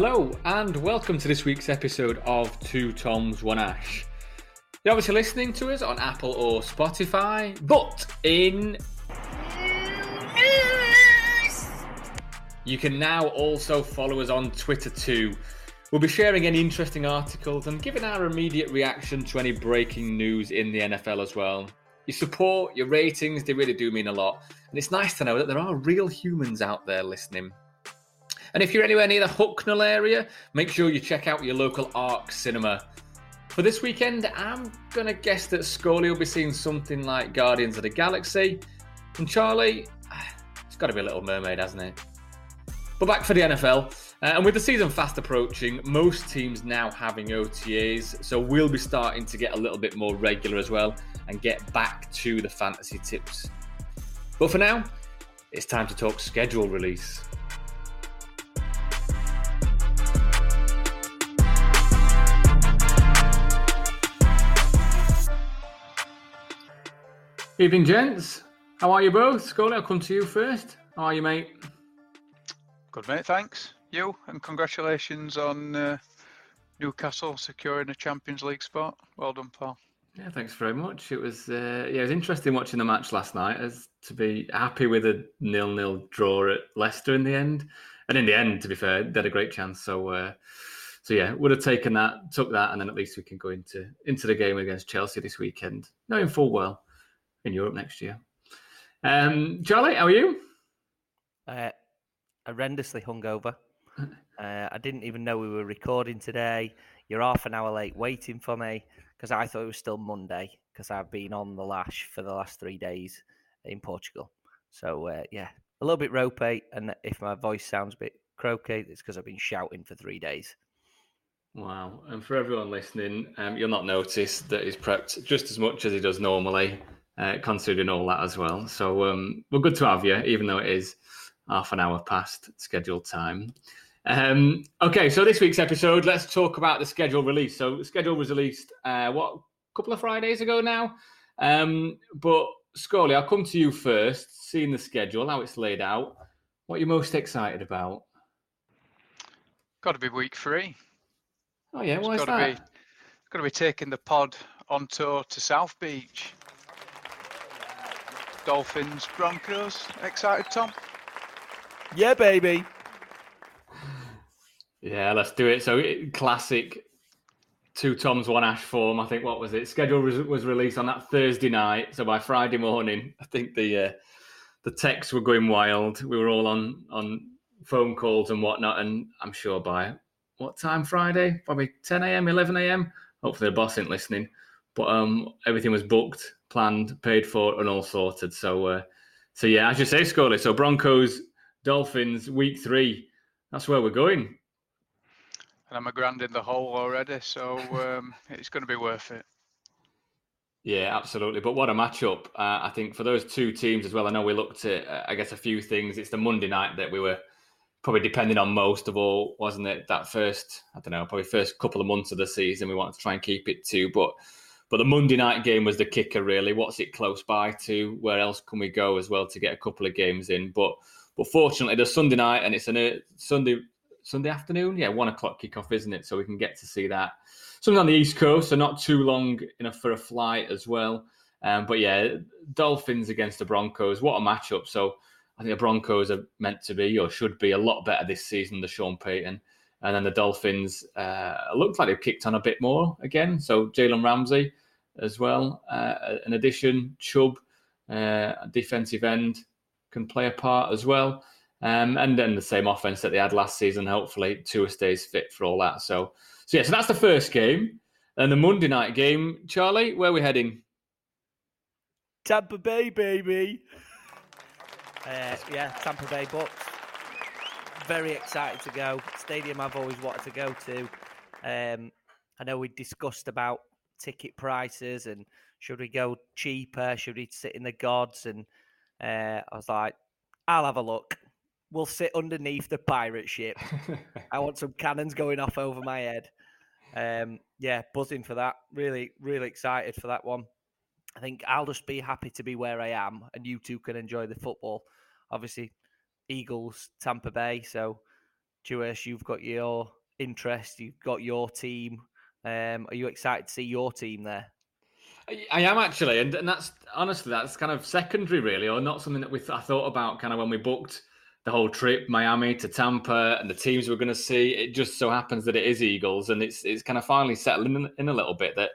Hello, and welcome to this week's episode of Two Toms, One Ash. You're obviously listening to us on Apple or Spotify, but in. You can now also follow us on Twitter too. We'll be sharing any interesting articles and giving our immediate reaction to any breaking news in the NFL as well. Your support, your ratings, they really do mean a lot. And it's nice to know that there are real humans out there listening. And if you're anywhere near the Hucknall area, make sure you check out your local ARC cinema. For this weekend, I'm going to guess that Scully will be seeing something like Guardians of the Galaxy. And Charlie, it's got to be a Little Mermaid, hasn't it? But back for the NFL. Uh, and with the season fast approaching, most teams now having OTAs, so we'll be starting to get a little bit more regular as well and get back to the fantasy tips. But for now, it's time to talk schedule release. Evening, gents. How are you both? Scully, I'll come to you first. How are you, mate? Good, mate. Thanks. You, and congratulations on uh, Newcastle securing a Champions League spot. Well done, Paul. Yeah, thanks very much. It was uh, yeah, it was interesting watching the match last night. As to be happy with a nil-nil draw at Leicester in the end, and in the end, to be fair, they had a great chance. So, uh, so yeah, would have taken that, took that, and then at least we can go into into the game against Chelsea this weekend, knowing full well in Europe next year. Um, Charlie, how are you? Uh, horrendously hungover. Uh, I didn't even know we were recording today. You're half an hour late waiting for me because I thought it was still Monday because I've been on the lash for the last three days in Portugal. So uh, yeah, a little bit ropey, and if my voice sounds a bit croaky, it's because I've been shouting for three days. Wow! And for everyone listening, um, you'll not notice that he's prepped just as much as he does normally uh, considering all that as well. So um, we're good to have you, even though it is half an hour past scheduled time. Um, okay, so this week's episode, let's talk about the schedule release. So the schedule was released uh, what a couple of Fridays ago now. Um, but Scully, I'll come to you first. Seeing the schedule, how it's laid out, what are you most excited about? Got to be week three. Oh yeah, why is that? Be, got to be taking the pod on tour to South Beach. Dolphins, Broncos. Excited, Tom? Yeah, baby. Yeah, let's do it. So, classic two Toms, one Ash form. I think what was it? Schedule was, was released on that Thursday night. So by Friday morning, I think the uh, the texts were going wild. We were all on on phone calls and whatnot. And I'm sure by what time Friday? Probably 10 a.m., 11 a.m. Hopefully the boss ain't listening. But um, everything was booked planned, paid for, and all sorted. So, uh, so yeah, as you say, Scully. So Broncos, Dolphins, week three. That's where we're going. And I'm a grand in the hole already, so um, it's going to be worth it. Yeah, absolutely. But what a matchup! Uh, I think for those two teams as well. I know we looked at, uh, I guess, a few things. It's the Monday night that we were probably depending on most of all, wasn't it? That first, I don't know, probably first couple of months of the season, we wanted to try and keep it to, but but the Monday night game was the kicker, really. What's it close by to? Where else can we go as well to get a couple of games in? But but fortunately, the Sunday night and it's a Sunday Sunday afternoon, yeah, one o'clock kickoff, isn't it? So we can get to see that. Something on the East Coast, so not too long enough for a flight as well. Um, but yeah, Dolphins against the Broncos, what a matchup! So I think the Broncos are meant to be or should be a lot better this season than Sean Payton. And then the Dolphins uh, looked like they've kicked on a bit more again. So Jalen Ramsey as well. Uh, in addition, Chubb, uh, defensive end, can play a part as well. Um, and then the same offense that they had last season. Hopefully, Tua stays fit for all that. So, so yeah, so that's the first game. And the Monday night game, Charlie, where are we heading? Tampa Bay, baby. Uh, yeah, Tampa Bay Bucks very excited to go. Stadium I've always wanted to go to. Um, I know we discussed about ticket prices and should we go cheaper? Should we sit in the gods? And uh, I was like, I'll have a look. We'll sit underneath the pirate ship. I want some cannons going off over my head. Um, yeah, buzzing for that. Really, really excited for that one. I think I'll just be happy to be where I am, and you two can enjoy the football. Obviously, Eagles, Tampa Bay. So Jewess, you've got your interest, you've got your team. Um, are you excited to see your team there? I am actually, and, and that's honestly that's kind of secondary, really, or not something that we th- I thought about kind of when we booked the whole trip, Miami to Tampa, and the teams we're going to see. It just so happens that it is Eagles, and it's it's kind of finally settling in, in a little bit that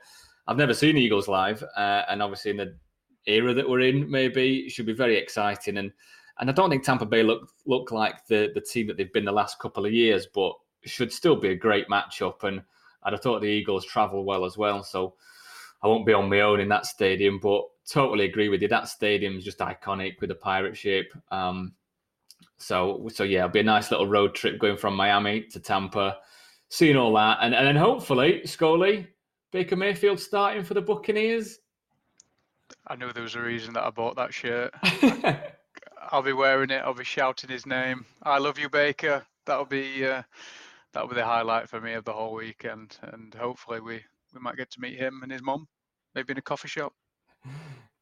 I've never seen Eagles live, uh, and obviously in the era that we're in, maybe it should be very exciting. And and I don't think Tampa Bay look look like the the team that they've been the last couple of years, but should still be a great matchup. And I'd have thought the Eagles travel well as well, so I won't be on my own in that stadium. But totally agree with you. That stadium's just iconic with the pirate shape. Um, so so yeah, it'll be a nice little road trip going from Miami to Tampa, seeing all that, and and then hopefully Scully, Baker Mayfield starting for the Buccaneers. I knew there was a reason that I bought that shirt. I'll be wearing it. I'll be shouting his name. I love you, Baker. That'll be uh, that'll be the highlight for me of the whole weekend, and hopefully we we might get to meet him and his mum, maybe in a coffee shop.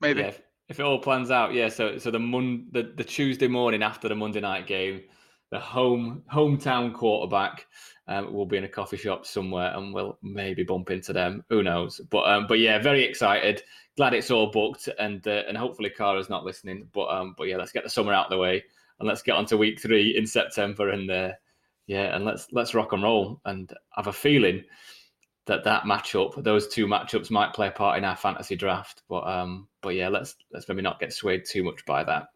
Maybe. Yeah, if it all plans out, yeah. So so the mon the, the Tuesday morning after the Monday night game, the home hometown quarterback um, will be in a coffee shop somewhere, and we'll maybe bump into them. Who knows? But um, but yeah, very excited. Glad it's all booked, and uh, and hopefully Cara's not listening. But um, but yeah, let's get the summer out of the way, and let's get on to week three in September, and uh, yeah, and let's let's rock and roll. And I have a feeling that that matchup, those two matchups, might play a part in our fantasy draft. But um, but yeah, let's let's maybe not get swayed too much by that.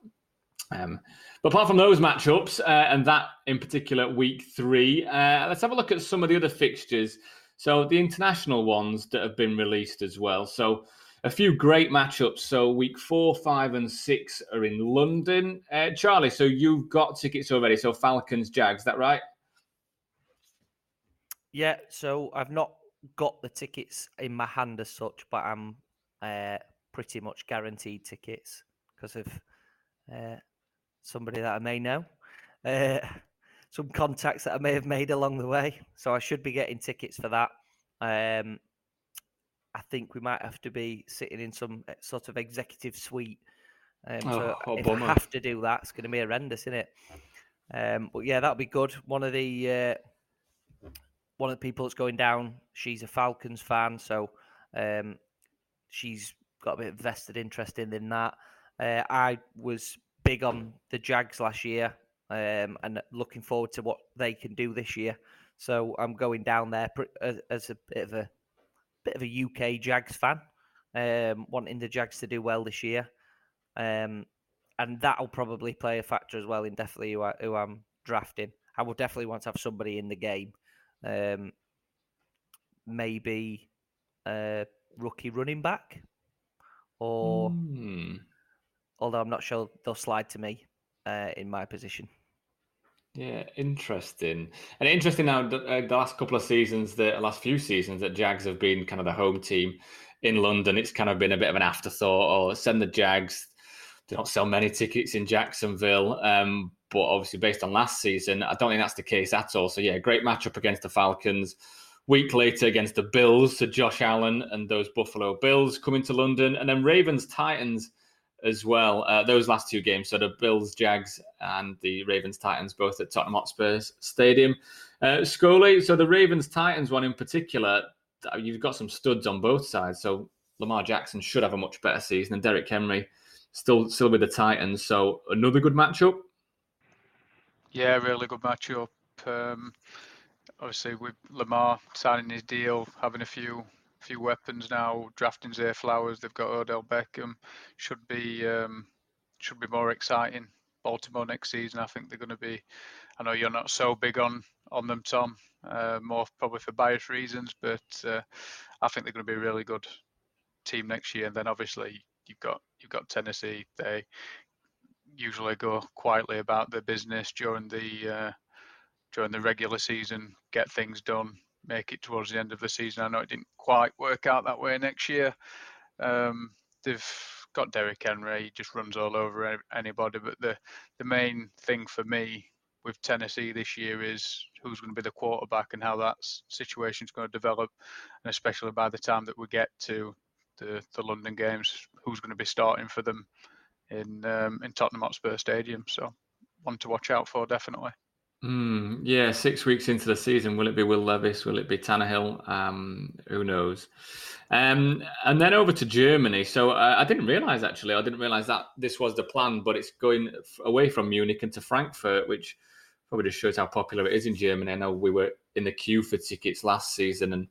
Um, apart from those matchups uh, and that in particular, week three, uh, let's have a look at some of the other fixtures. So the international ones that have been released as well. So a few great matchups. So week four, five, and six are in London. Uh, Charlie, so you've got tickets already. So Falcons, Jags, that right? Yeah. So I've not got the tickets in my hand as such, but I'm uh, pretty much guaranteed tickets because of uh, somebody that I may know, uh, some contacts that I may have made along the way. So I should be getting tickets for that. Um, I think we might have to be sitting in some uh, sort of executive suite. Um, oh, so oh, if bummer. I have to do that, it's going to be horrendous, isn't it? Um, but yeah, that'll be good. One of the uh, one of the people that's going down, she's a Falcons fan, so um, she's got a bit of vested interest in, in that. Uh, I was big on the Jags last year, um, and looking forward to what they can do this year. So I'm going down there as a bit of a bit of a UK Jags fan, um, wanting the Jags to do well this year, um, and that'll probably play a factor as well in definitely who, I, who I'm drafting. I will definitely want to have somebody in the game, um, maybe a rookie running back, or mm although I'm not sure they'll slide to me uh, in my position. Yeah, interesting. And interesting now, the, uh, the last couple of seasons, the last few seasons that Jags have been kind of the home team in London, it's kind of been a bit of an afterthought or send the Jags. They don't sell many tickets in Jacksonville. Um, but obviously, based on last season, I don't think that's the case at all. So, yeah, great matchup against the Falcons. Week later against the Bills, so Josh Allen and those Buffalo Bills coming to London. And then Ravens Titans as well. Uh, those last two games, so the Bills, Jags, and the Ravens, Titans, both at Tottenham Hotspur Stadium. Uh, Scully, so the Ravens, Titans one in particular, uh, you've got some studs on both sides. So Lamar Jackson should have a much better season, and Derrick Henry still still with the Titans. So another good matchup. Yeah, really good matchup. Um, obviously, with Lamar signing his deal, having a few few weapons now. Drafting Zay Flowers, they've got Odell Beckham. Should be um, should be more exciting. Baltimore next season, I think they're going to be. I know you're not so big on on them, Tom. Uh, more probably for bias reasons, but uh, I think they're going to be a really good team next year. And then obviously you've got you've got Tennessee. They usually go quietly about their business during the uh, during the regular season, get things done, make it towards the end of the season. I know it didn't quite work out that way next year. Um, they've got Derrick Henry, he just runs all over anybody. But the the main thing for me with Tennessee this year is who's going to be the quarterback and how that situation is going to develop, and especially by the time that we get to the, the London games, who's going to be starting for them in um, in Tottenham Hotspur Stadium. So one to watch out for definitely. Mm, yeah, six weeks into the season, will it be Will Levis? Will it be Tannehill? Um, who knows? Um, and then over to Germany. So uh, I didn't realize actually, I didn't realize that this was the plan, but it's going away from Munich into Frankfurt, which probably just shows how popular it is in Germany. I know we were in the queue for tickets last season and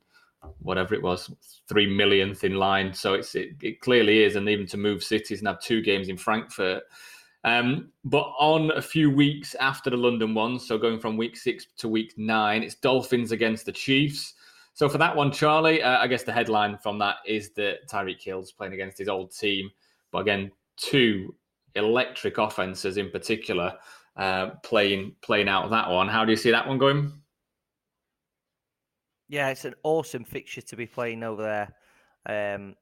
whatever it was, three millionth in line. So it's it, it clearly is, and even to move cities and have two games in Frankfurt. Um, but on a few weeks after the London one, so going from week six to week nine, it's Dolphins against the Chiefs. So for that one, Charlie, uh, I guess the headline from that is that Tyreek Hill's playing against his old team. But again, two electric offenses in particular uh, playing playing out that one. How do you see that one going? Yeah, it's an awesome fixture to be playing over there. Um,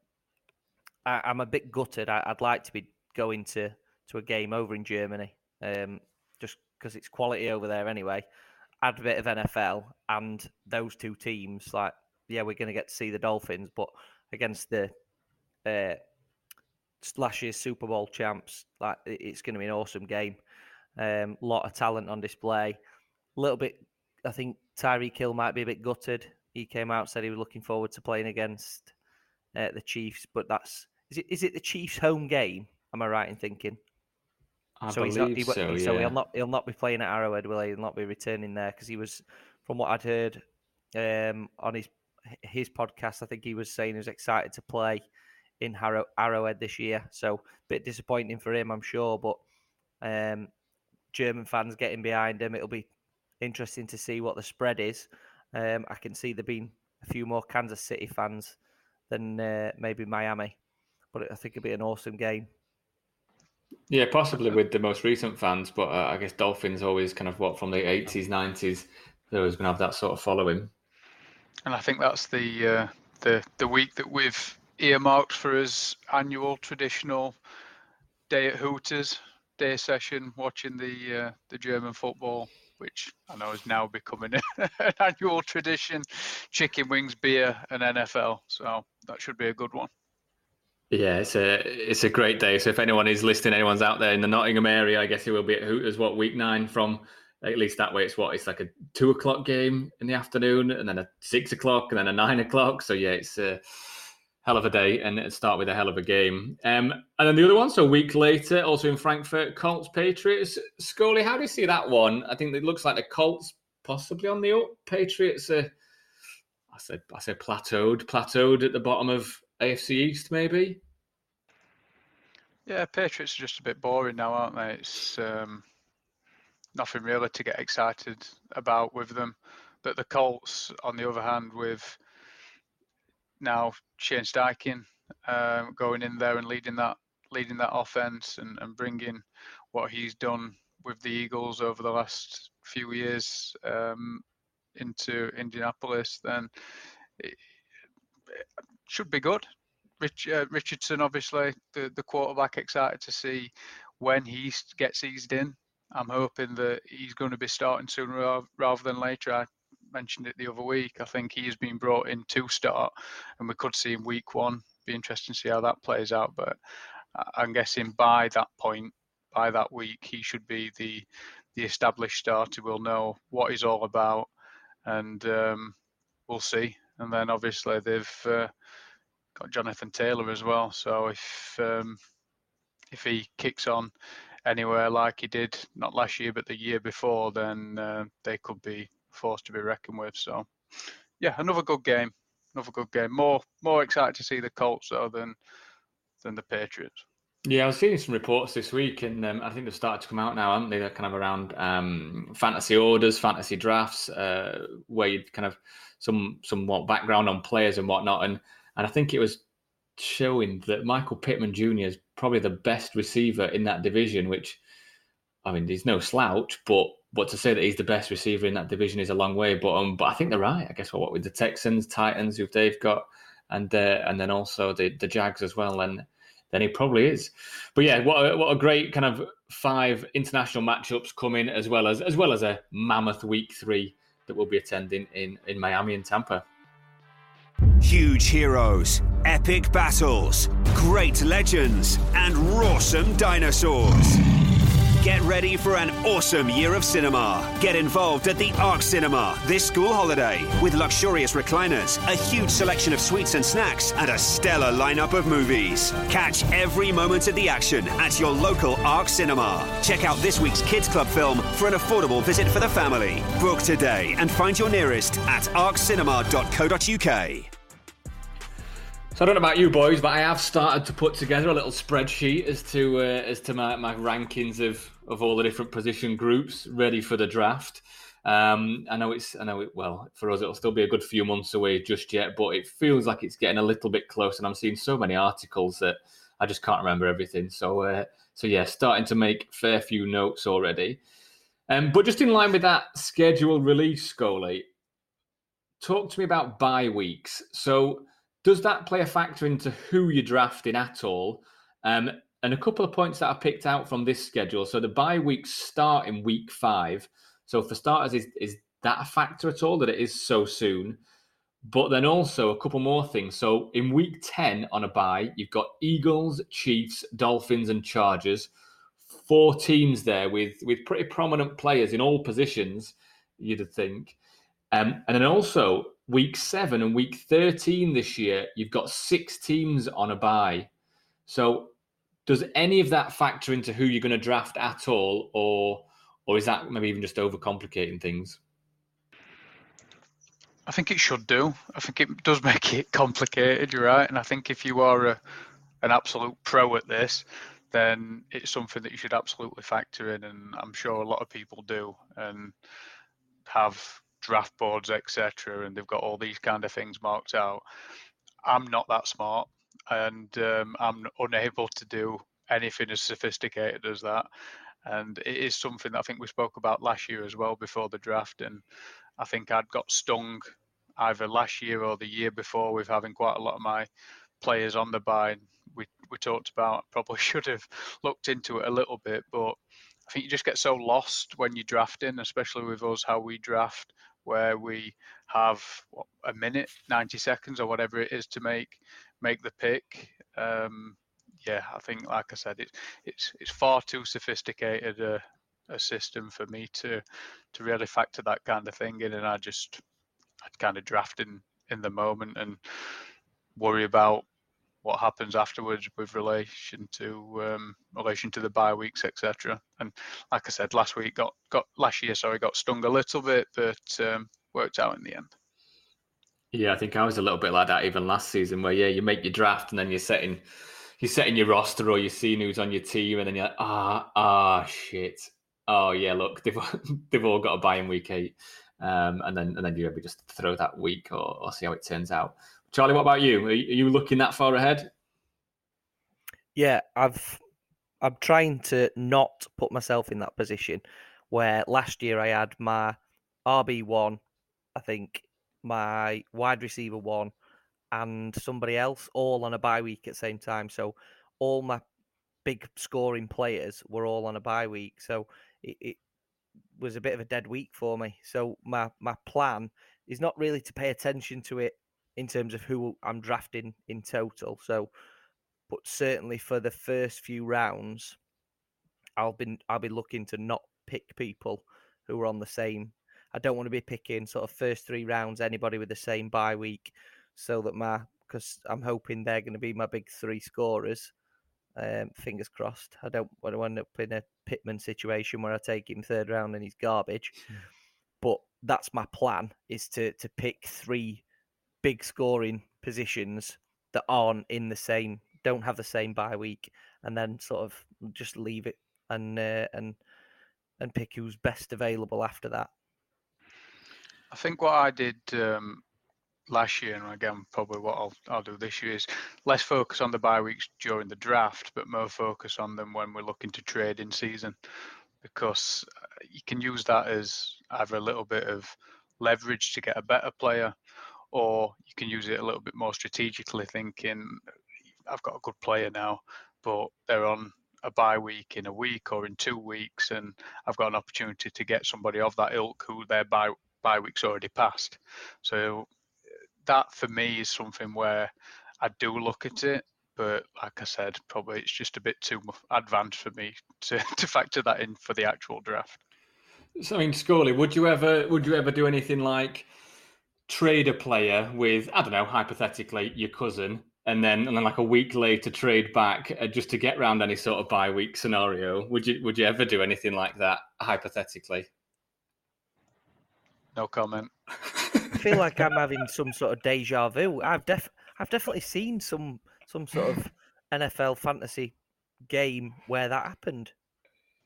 I, am a bit gutted. I, would like to be going to to a game over in Germany, um, just because it's quality over there anyway add a bit of NFL and those two teams, like, yeah, we're going to get to see the Dolphins, but against the uh, last year's Super Bowl champs, like, it's going to be an awesome game. A um, lot of talent on display. A little bit, I think Tyreek Hill might be a bit gutted. He came out said he was looking forward to playing against uh, the Chiefs, but that's is it? Is it the Chiefs' home game? Am I right in thinking? I so he's not, he, so, yeah. so he'll not he'll not be playing at Arrowhead, will he? He'll not be returning there because he was, from what I'd heard um, on his his podcast, I think he was saying he was excited to play in Harrow, Arrowhead this year. So a bit disappointing for him, I'm sure. But um, German fans getting behind him, it'll be interesting to see what the spread is. Um, I can see there being a few more Kansas City fans than uh, maybe Miami, but I think it'll be an awesome game. Yeah, possibly with the most recent fans, but uh, I guess Dolphins always kind of what from the 80s, 90s, they're always going to have that sort of following. And I think that's the uh, the the week that we've earmarked for his annual traditional day at Hooters day session, watching the uh, the German football, which I know is now becoming an annual tradition: chicken wings, beer, and NFL. So that should be a good one. Yeah, it's a it's a great day. So if anyone is listening, anyone's out there in the Nottingham area, I guess it will be at Hooters. What week nine from? At least that way, it's what it's like a two o'clock game in the afternoon, and then a six o'clock, and then a nine o'clock. So yeah, it's a hell of a day, and start with a hell of a game. Um, and then the other one, so a week later, also in Frankfurt, Colts Patriots. Scully, how do you see that one? I think it looks like the Colts possibly on the up. Patriots I said, I said plateaued, plateaued at the bottom of AFC East, maybe. Yeah, Patriots are just a bit boring now, aren't they? It's um, nothing really to get excited about with them. But the Colts, on the other hand, with now Shane Steichen um, going in there and leading that leading that offense and, and bringing what he's done with the Eagles over the last few years um, into Indianapolis, then should be good. Rich, uh, Richardson, obviously, the, the quarterback, excited to see when he gets eased in. I'm hoping that he's going to be starting sooner rather than later. I mentioned it the other week. I think he has been brought in to start, and we could see him week one. Be interesting to see how that plays out. But I'm guessing by that point, by that week, he should be the the established starter. We'll know what he's all about, and um, we'll see. And then obviously they've uh, got Jonathan Taylor as well. So if um, if he kicks on anywhere like he did not last year but the year before, then uh, they could be forced to be reckoned with. So yeah, another good game, another good game. More more excited to see the Colts though than than the Patriots. Yeah, I was seeing some reports this week, and um, I think they've started to come out now, haven't they? They're kind of around um, fantasy orders, fantasy drafts, uh, where you kind of some somewhat background on players and whatnot. And and I think it was showing that Michael Pittman Jr. is probably the best receiver in that division, which I mean, he's no slouch, but but to say that he's the best receiver in that division is a long way. But um, but I think they're right. I guess what with the Texans, Titans, who they've got, and uh, and then also the the Jags as well, and then he probably is. But yeah, what a, what a great kind of five international matchups coming as well as as well as a mammoth week three that we'll be attending in in Miami and Tampa. Huge heroes, epic battles, great legends, and rawsome dinosaurs. Get ready for an awesome year of cinema. Get involved at the Arc Cinema this school holiday with luxurious recliners, a huge selection of sweets and snacks, and a stellar lineup of movies. Catch every moment of the action at your local Arc Cinema. Check out this week's Kids Club film for an affordable visit for the family. Book today and find your nearest at arccinema.co.uk. I don't know about you boys, but I have started to put together a little spreadsheet as to uh, as to my, my rankings of of all the different position groups ready for the draft. Um, I know it's I know it well for us it'll still be a good few months away just yet, but it feels like it's getting a little bit close, and I'm seeing so many articles that I just can't remember everything. So uh, so yeah, starting to make fair few notes already. Um, but just in line with that schedule release, Scully, talk to me about bye weeks. So does that play a factor into who you're drafting at all? Um, and a couple of points that I picked out from this schedule. So the bye weeks start in week five. So for starters, is is that a factor at all that it is so soon? But then also a couple more things. So in week 10 on a bye, you've got Eagles, Chiefs, Dolphins, and Chargers. Four teams there with with pretty prominent players in all positions, you'd think. Um, and then also week seven and week 13 this year, you've got six teams on a bye. So does any of that factor into who you're going to draft at all, or or is that maybe even just overcomplicating things? I think it should do. I think it does make it complicated, you're right. And I think if you are a, an absolute pro at this, then it's something that you should absolutely factor in. And I'm sure a lot of people do and have draft boards, etc., and they've got all these kind of things marked out. I'm not that smart, and um, I'm unable to do anything as sophisticated as that. And it is something that I think we spoke about last year as well before the draft. And I think I'd got stung either last year or the year before with having quite a lot of my players on the bye. We we talked about probably should have looked into it a little bit, but I think you just get so lost when you're drafting, especially with us how we draft where we have what, a minute, 90 seconds, or whatever it is to make make the pick. Um, yeah, I think, like I said, it's it's it's far too sophisticated a, a system for me to to really factor that kind of thing in, and I just I'd kind of draft in in the moment and worry about what happens afterwards with relation to um, relation to the bye weeks, etc. And like I said, last week got got last year, sorry, got stung a little bit, but um, worked out in the end. Yeah, I think I was a little bit like that even last season, where yeah, you make your draft and then you're setting you're setting your roster or you're seeing who's on your team, and then you're like, ah ah shit, oh yeah, look, they've they've all got a bye in week eight. Um, and then and then you maybe just throw that week or, or see how it turns out. Charlie, what about you? Are you looking that far ahead? Yeah, I've I'm trying to not put myself in that position where last year I had my RB one, I think my wide receiver one, and somebody else all on a bye week at the same time. So all my big scoring players were all on a bye week. So it, it was a bit of a dead week for me. So my my plan is not really to pay attention to it in terms of who I'm drafting in total. So, but certainly for the first few rounds, I'll be I'll be looking to not pick people who are on the same. I don't want to be picking sort of first three rounds anybody with the same bye week, so that my because I'm hoping they're going to be my big three scorers. Um, fingers crossed. I don't want to end up in a Pittman situation where I take him third round and he's garbage. But that's my plan: is to to pick three big scoring positions that aren't in the same, don't have the same bye week, and then sort of just leave it and uh, and and pick who's best available after that. I think what I did um, last year, and again probably what I'll I'll do this year is less focus on the bye weeks during the draft, but more focus on them when we're looking to trade in season, because uh, you can use that as either a little bit of leverage to get a better player, or you can use it a little bit more strategically, thinking I've got a good player now, but they're on a bye week in a week or in two weeks, and I've got an opportunity to get somebody of that ilk who their bye bye week's already passed. So that for me is something where I do look at it but like I said, probably it's just a bit too advanced for me to, to factor that in for the actual draft. So, I mean, Scully, would you ever would you ever do anything like trade a player with I don't know, hypothetically, your cousin, and then and then like a week later trade back uh, just to get around any sort of bye week scenario? Would you would you ever do anything like that hypothetically? No comment. I feel like I'm having some sort of deja vu. I've def I've definitely seen some some sort of NFL fantasy game where that happened.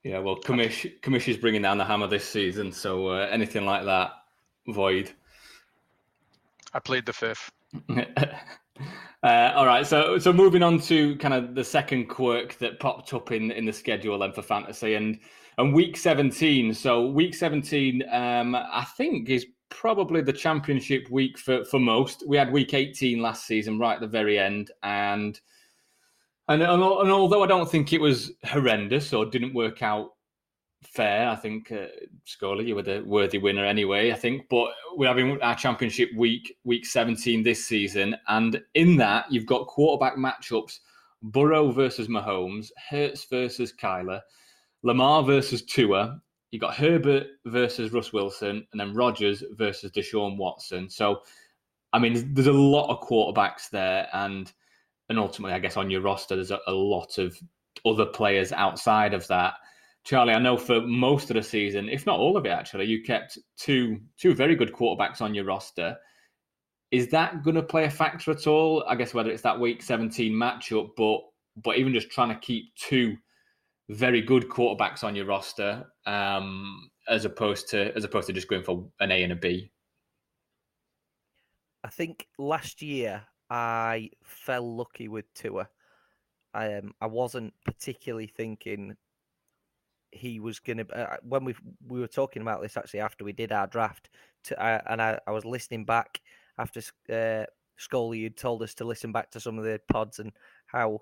Yeah, well, Commish Commish is bringing down the hammer this season, so uh, anything like that, void. I played the fifth. Uh, all right, so so moving on to kind of the second quirk that popped up in in the schedule then for fantasy and and week 17. So week 17, um, I think is probably the championship week for for most. We had week 18 last season, right at the very end, and and and, and although I don't think it was horrendous or didn't work out fair, I think uh, you were the worthy winner anyway. I think, but we're having our championship week, week 17 this season, and in that you've got quarterback matchups: Burrow versus Mahomes, Hurts versus Kyler. Lamar versus Tua, you got Herbert versus Russ Wilson, and then Rodgers versus Deshaun Watson. So, I mean, there's a lot of quarterbacks there, and and ultimately, I guess on your roster, there's a, a lot of other players outside of that. Charlie, I know for most of the season, if not all of it, actually, you kept two two very good quarterbacks on your roster. Is that going to play a factor at all? I guess whether it's that Week 17 matchup, but but even just trying to keep two very good quarterbacks on your roster, um, as opposed to as opposed to just going for an A and a B. I think last year I fell lucky with Tua. Um, I wasn't particularly thinking he was going to. Uh, when we we were talking about this actually after we did our draft, to, uh, and I, I was listening back after uh, Scully had told us to listen back to some of the pods and how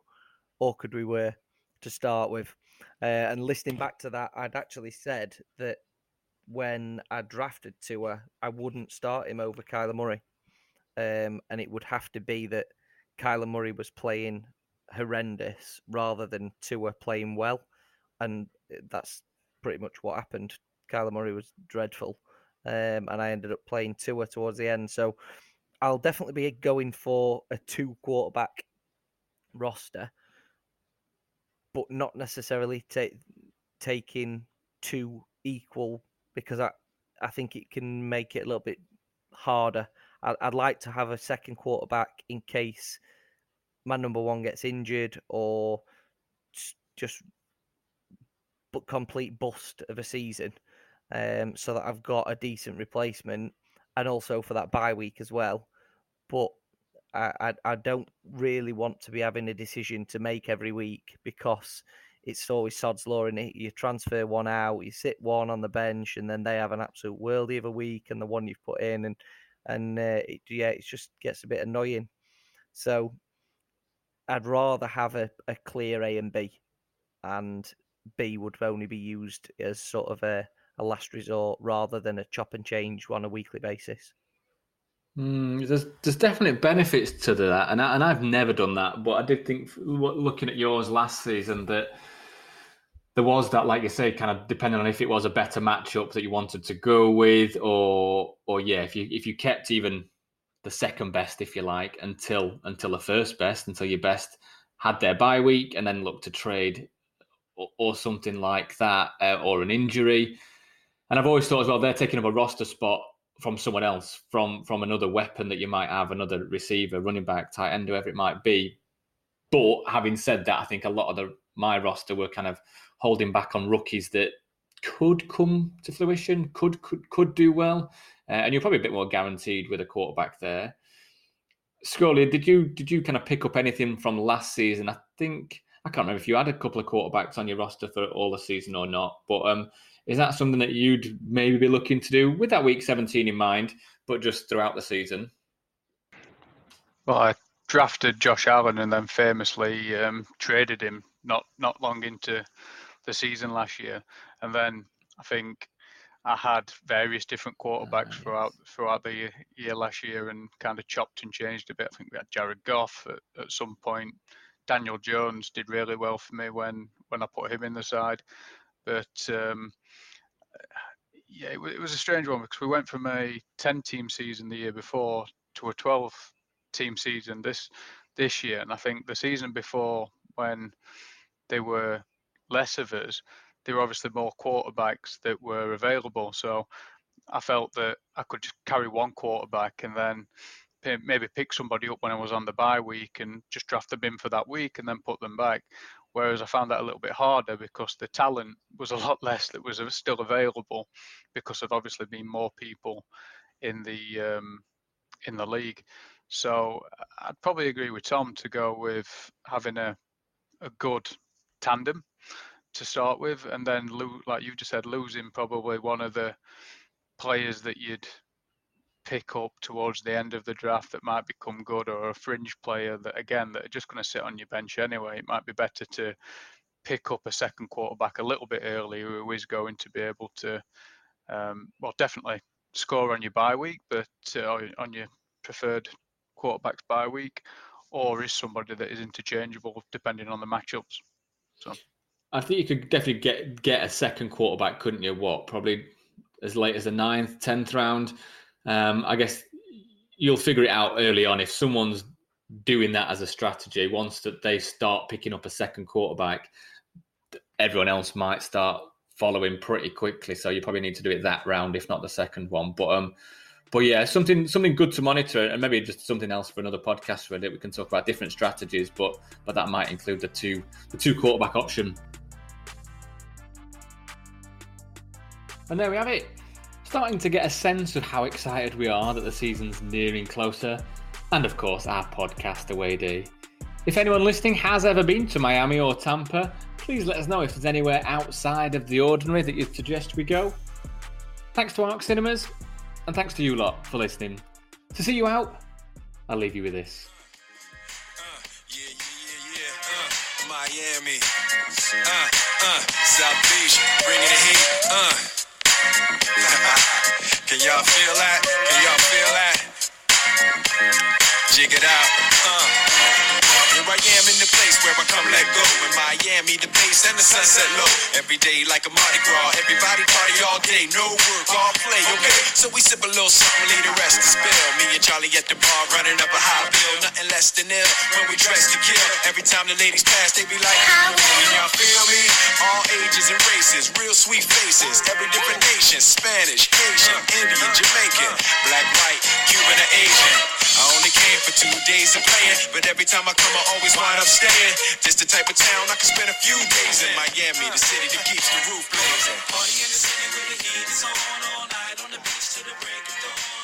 awkward we were to start with. Uh, and listening back to that, I'd actually said that when I drafted Tua, I wouldn't start him over Kyler Murray. Um, and it would have to be that Kyler Murray was playing horrendous rather than Tua playing well. And that's pretty much what happened. Kyler Murray was dreadful. Um, and I ended up playing Tua towards the end. So I'll definitely be going for a two quarterback roster but not necessarily take taking two equal because I I think it can make it a little bit harder. I'd, I'd like to have a second quarterback in case my number one gets injured or just complete bust of a season, um, so that I've got a decent replacement, and also for that bye week as well. But I, I, I don't really want to be having a decision to make every week because it's always sod's law in it. You transfer one out, you sit one on the bench, and then they have an absolute worldie of a week, and the one you've put in, and and uh, it, yeah, it just gets a bit annoying. So I'd rather have a, a clear A and B, and B would only be used as sort of a, a last resort rather than a chop and change on a weekly basis. Mm, there's there's definite benefits to that, and I, and I've never done that, but I did think looking at yours last season that there was that, like you say, kind of depending on if it was a better matchup that you wanted to go with, or or yeah, if you if you kept even the second best, if you like, until until the first best, until your best had their bye week, and then look to trade or, or something like that, uh, or an injury. And I've always thought as well they're taking up a roster spot from someone else, from from another weapon that you might have, another receiver, running back, tight end, whoever it might be. But having said that, I think a lot of the my roster were kind of holding back on rookies that could come to fruition, could could could do well, uh, and you're probably a bit more guaranteed with a quarterback there. Scully, did you did you kind of pick up anything from last season? I think I can't remember if you had a couple of quarterbacks on your roster for all the season or not, but um, is that something that you'd maybe be looking to do with that week 17 in mind, but just throughout the season? Well, I drafted Josh Allen and then famously um, traded him not not long into the season last year, and then I think I had various different quarterbacks nice. throughout throughout the year last year and kind of chopped and changed a bit. I think we had Jared Goff at, at some point, Daniel Jones did really well for me when when I put him in the side. But um, yeah, it, it was a strange one because we went from a 10 team season the year before to a 12 team season this this year, and I think the season before when they were less of us, there were obviously more quarterbacks that were available. So I felt that I could just carry one quarterback and then maybe pick somebody up when I was on the bye week and just draft them in for that week and then put them back. Whereas I found that a little bit harder because the talent was a lot less that was still available because of obviously being more people in the um, in the league. So I'd probably agree with Tom to go with having a a good tandem to start with, and then like you just said, losing probably one of the players that you'd pick up towards the end of the draft that might become good or a fringe player that again that are just going to sit on your bench anyway it might be better to pick up a second quarterback a little bit early who is going to be able to um, well definitely score on your bye week but uh, on your preferred quarterbacks bye week or is somebody that is interchangeable depending on the matchups so I think you could definitely get get a second quarterback, couldn't you? What probably as late as the ninth, tenth round. Um, I guess you'll figure it out early on if someone's doing that as a strategy. Once that they start picking up a second quarterback, everyone else might start following pretty quickly. So you probably need to do it that round, if not the second one. But um, but yeah, something something good to monitor, and maybe just something else for another podcast where we can talk about different strategies. But but that might include the two the two quarterback option. And there we have it starting to get a sense of how excited we are that the season's nearing closer, and of course, our podcast away day. If anyone listening has ever been to Miami or Tampa, please let us know if there's anywhere outside of the ordinary that you'd suggest we go. Thanks to Arc Cinemas, and thanks to you lot for listening. To see you out, I'll leave you with this. Uh, uh, Miami, uh, uh, South Beach, bringing the heat, uh. Can y'all feel that? Can y'all feel that? Jig it out. Uh. Here I am in the place Miami, the base and the sunset low. Every day like a Mardi Gras. Everybody party all day. No work, all play, okay? So we sip a little something, leave the rest to spill. Me and Charlie at the bar running up a high bill. Nothing less than ill when we dress to kill. Every time the ladies pass, they be like, y'all feel me? All ages and races, real sweet faces. Every different nation Spanish, Asian, Indian, Jamaican, black, white, Cuban, or Asian. I only came for two days of playing, but every time I come, I always wind up staying. Just the type of town I can spend a few days in. Miami, the city that keeps the roof blazing. Party in the city where the heat is on all night on the beach till the break of dawn.